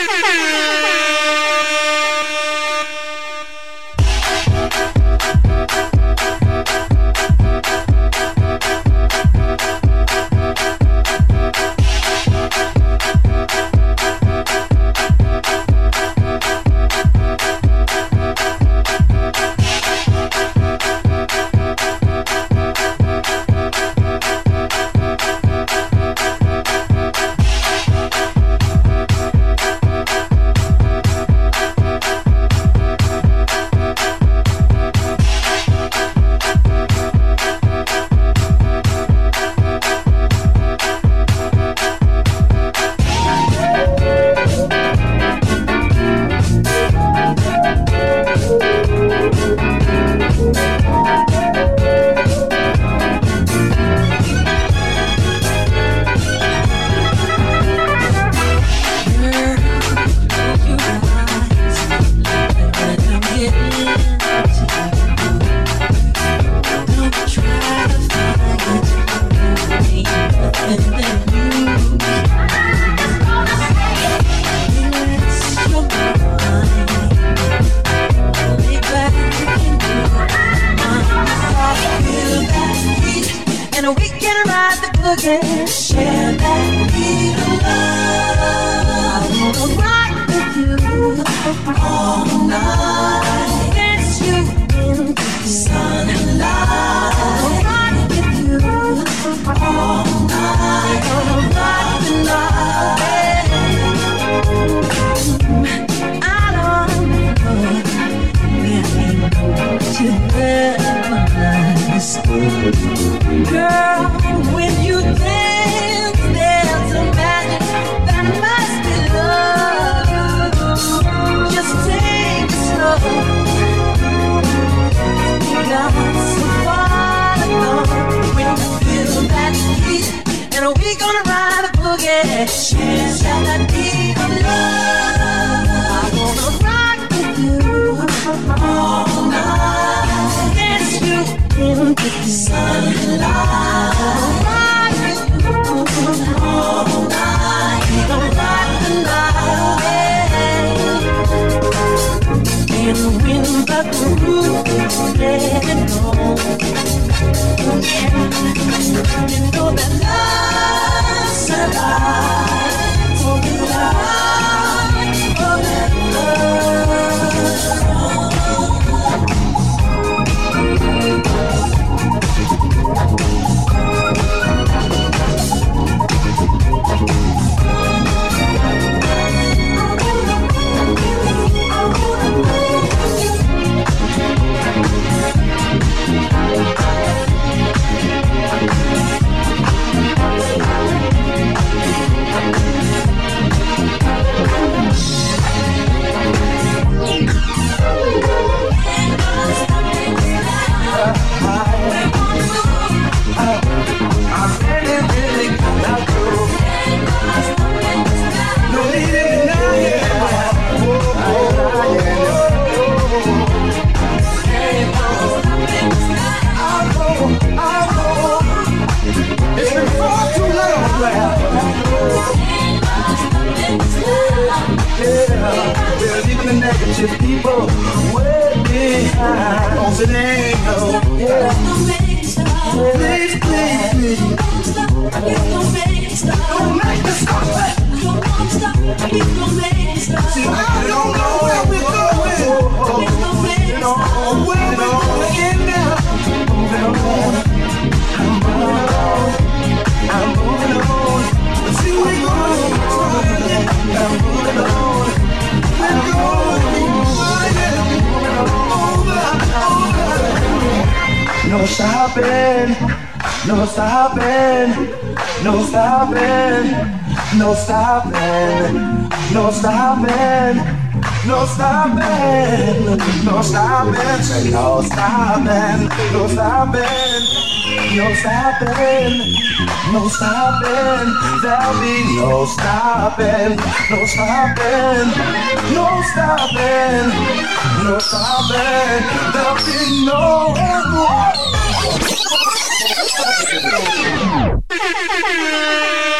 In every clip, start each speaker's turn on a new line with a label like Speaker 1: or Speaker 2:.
Speaker 1: 哈哈 Don't make stop. Don't make it stop. Don't make it stop. Don't make it stop. See, I don't know where we're going. No saben, no saben, no saben, no saben, no saben no saben, no saben, no saben, no saben, no saben, no saben, David,
Speaker 2: no saben, no saben, no saben, no saben, David, no.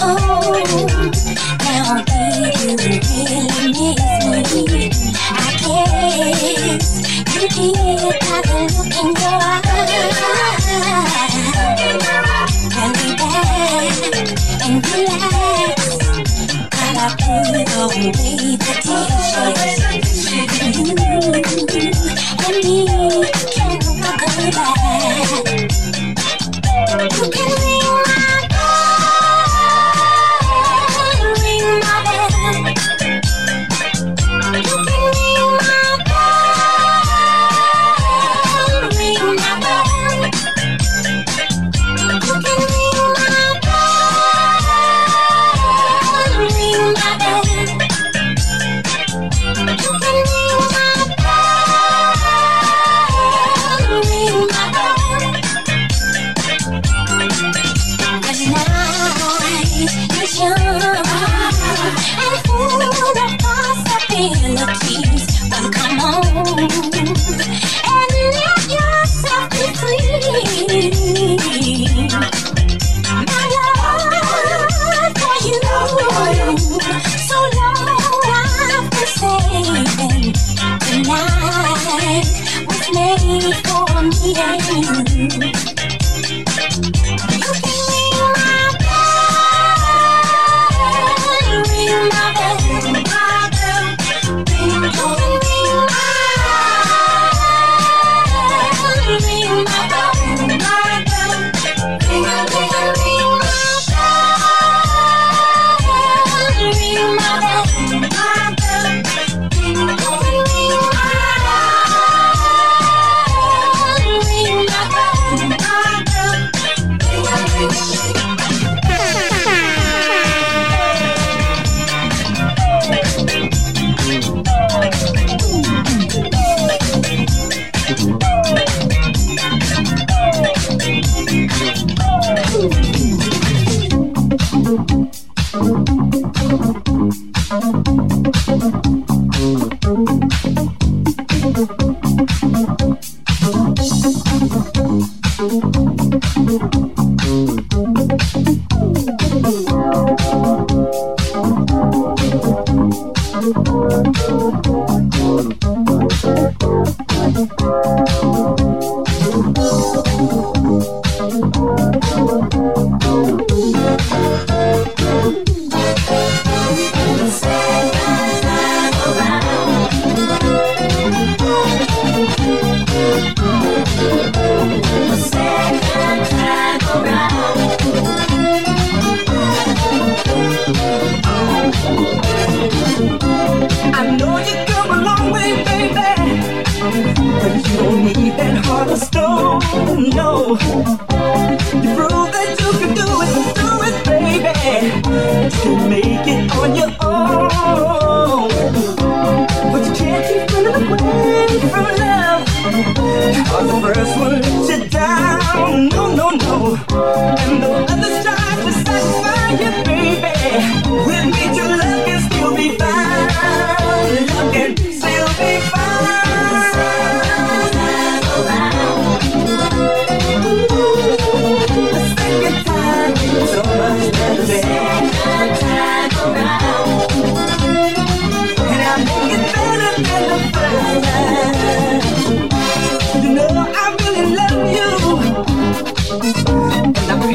Speaker 2: I guess you did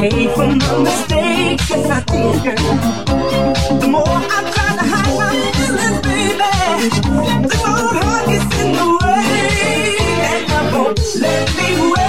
Speaker 2: made from the mistakes yes, I did, girl. The more I try to hide my feelings, baby, the more heart gets in the way, and I won't let me
Speaker 1: wait.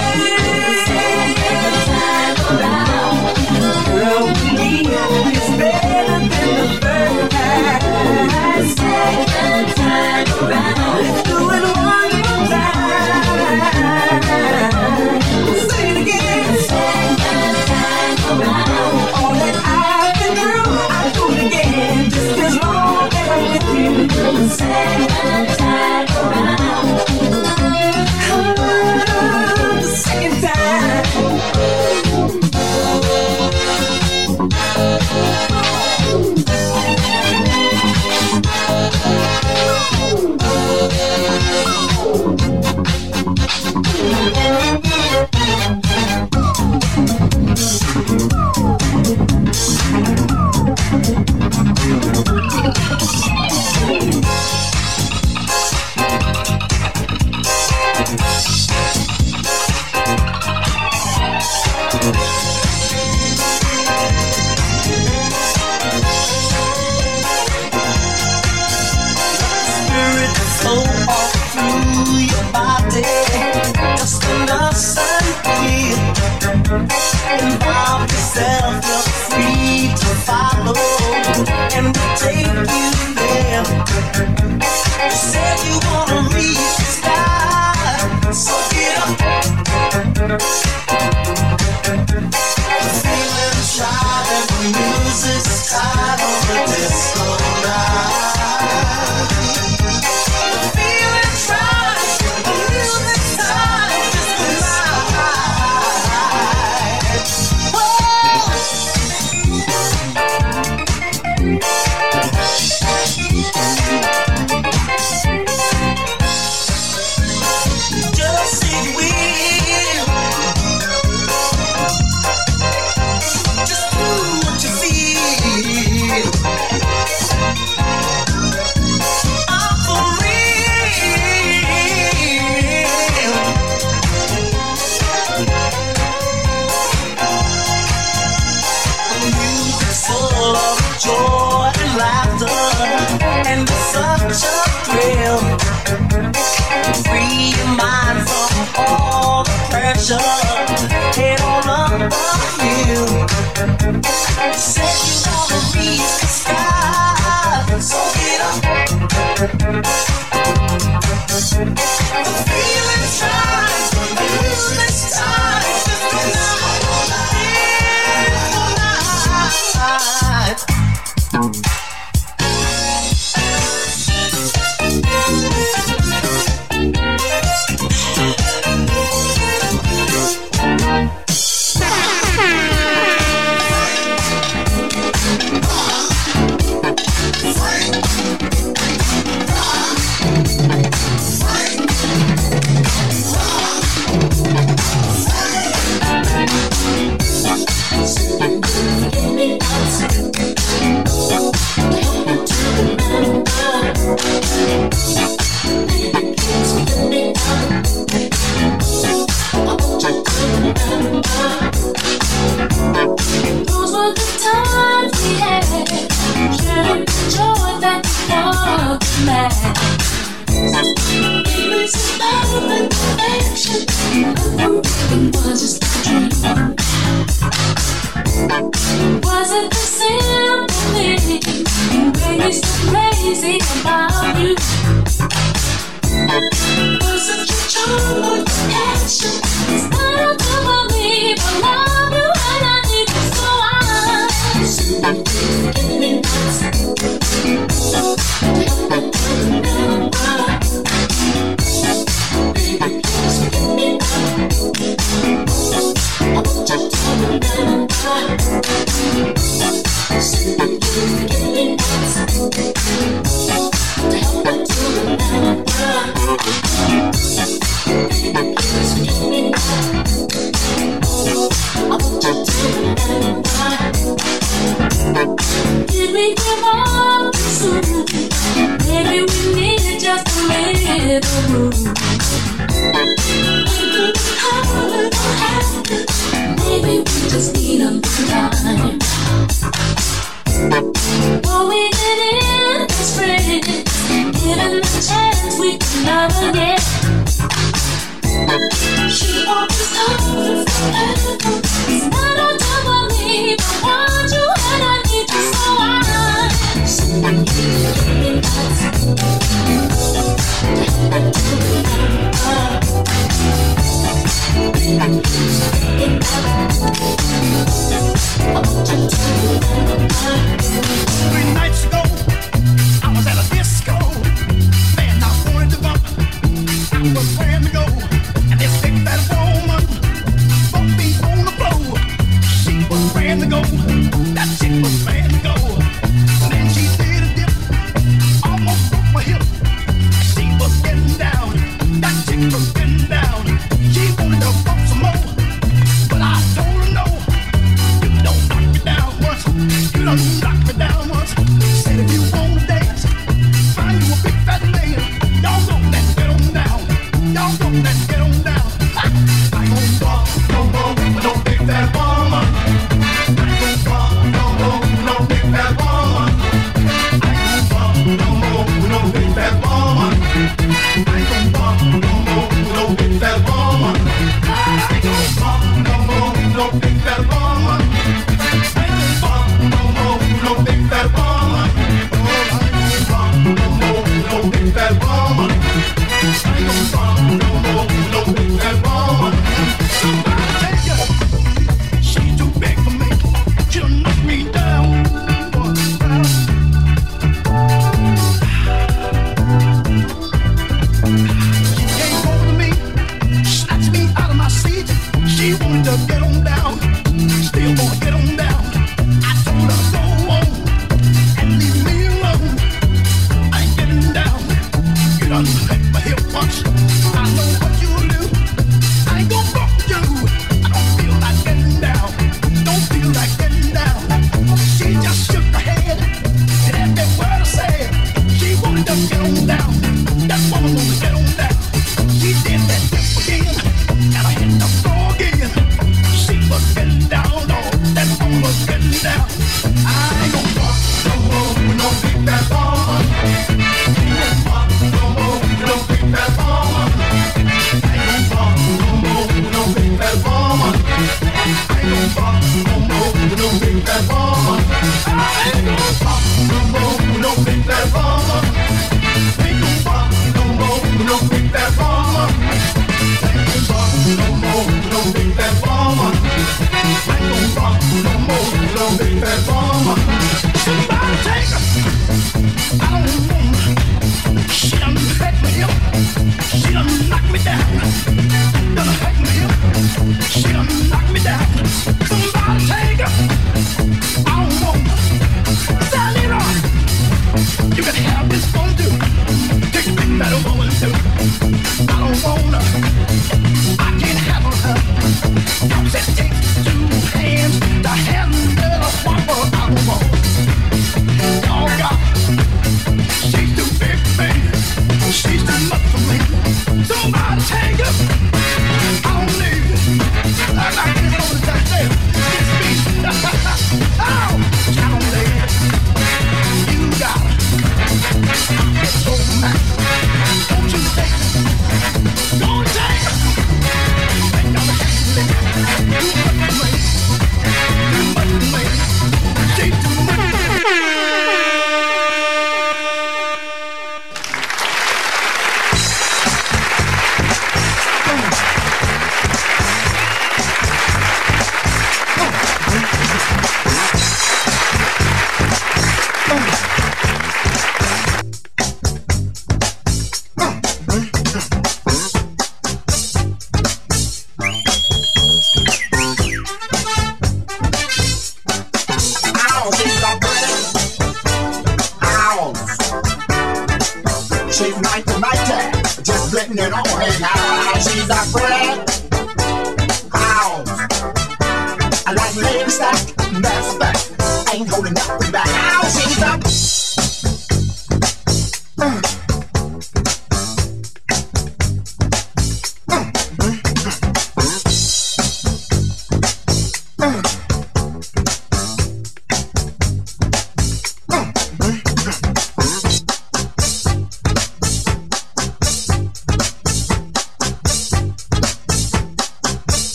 Speaker 1: attention. It all about you. Said you wanna reach the
Speaker 3: sky, so get up.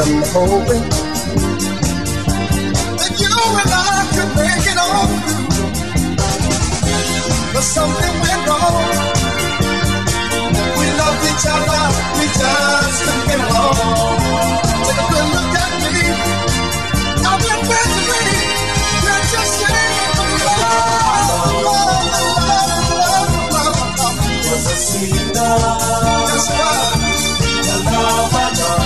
Speaker 3: I can remember hoping that you and I could make it all through. But something went wrong. We loved each other, we just couldn't get along. Take a good look at me. I went to me. You're just saying love, love, love, love, love, love.
Speaker 4: Was a sweet love,
Speaker 3: That's right.
Speaker 4: the love I know.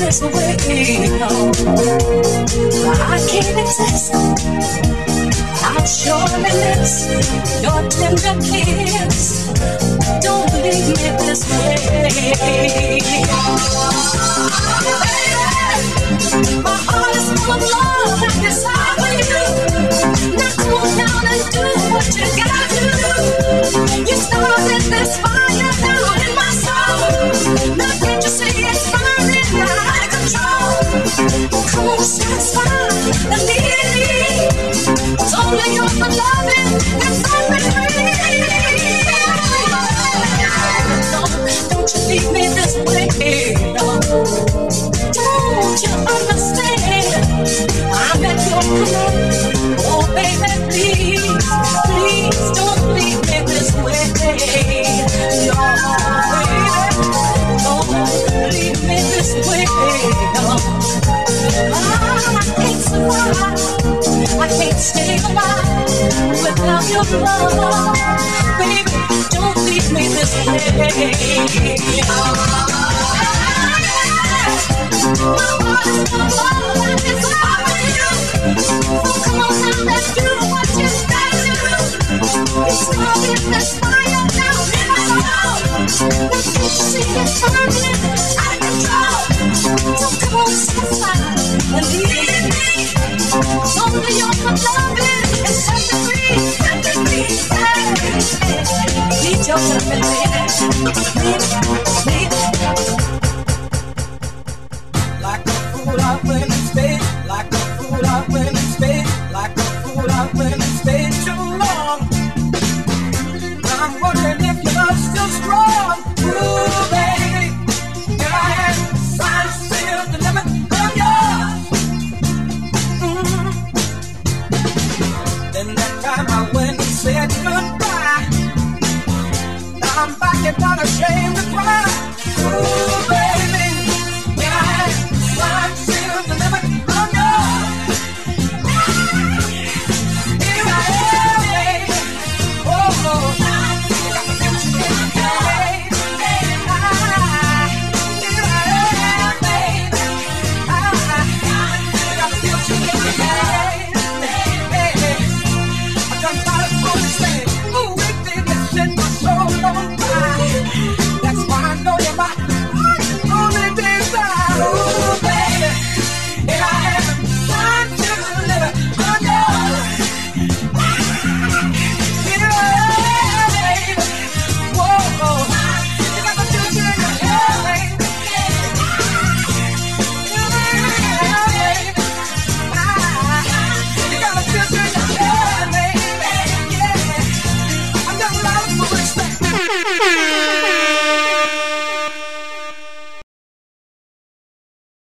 Speaker 5: This way. No, I can't exist. I'll surely miss your tender kiss. Don't leave me this way. My heart is full of love and desire for you. Now come down and do what you gotta do. You started this fire down in my soul. Now can't you see without your love. Baby, don't leave me this Only your loving and set me Need your loving, baby. Need, need.
Speaker 4: like not ashamed to cry. Ooh,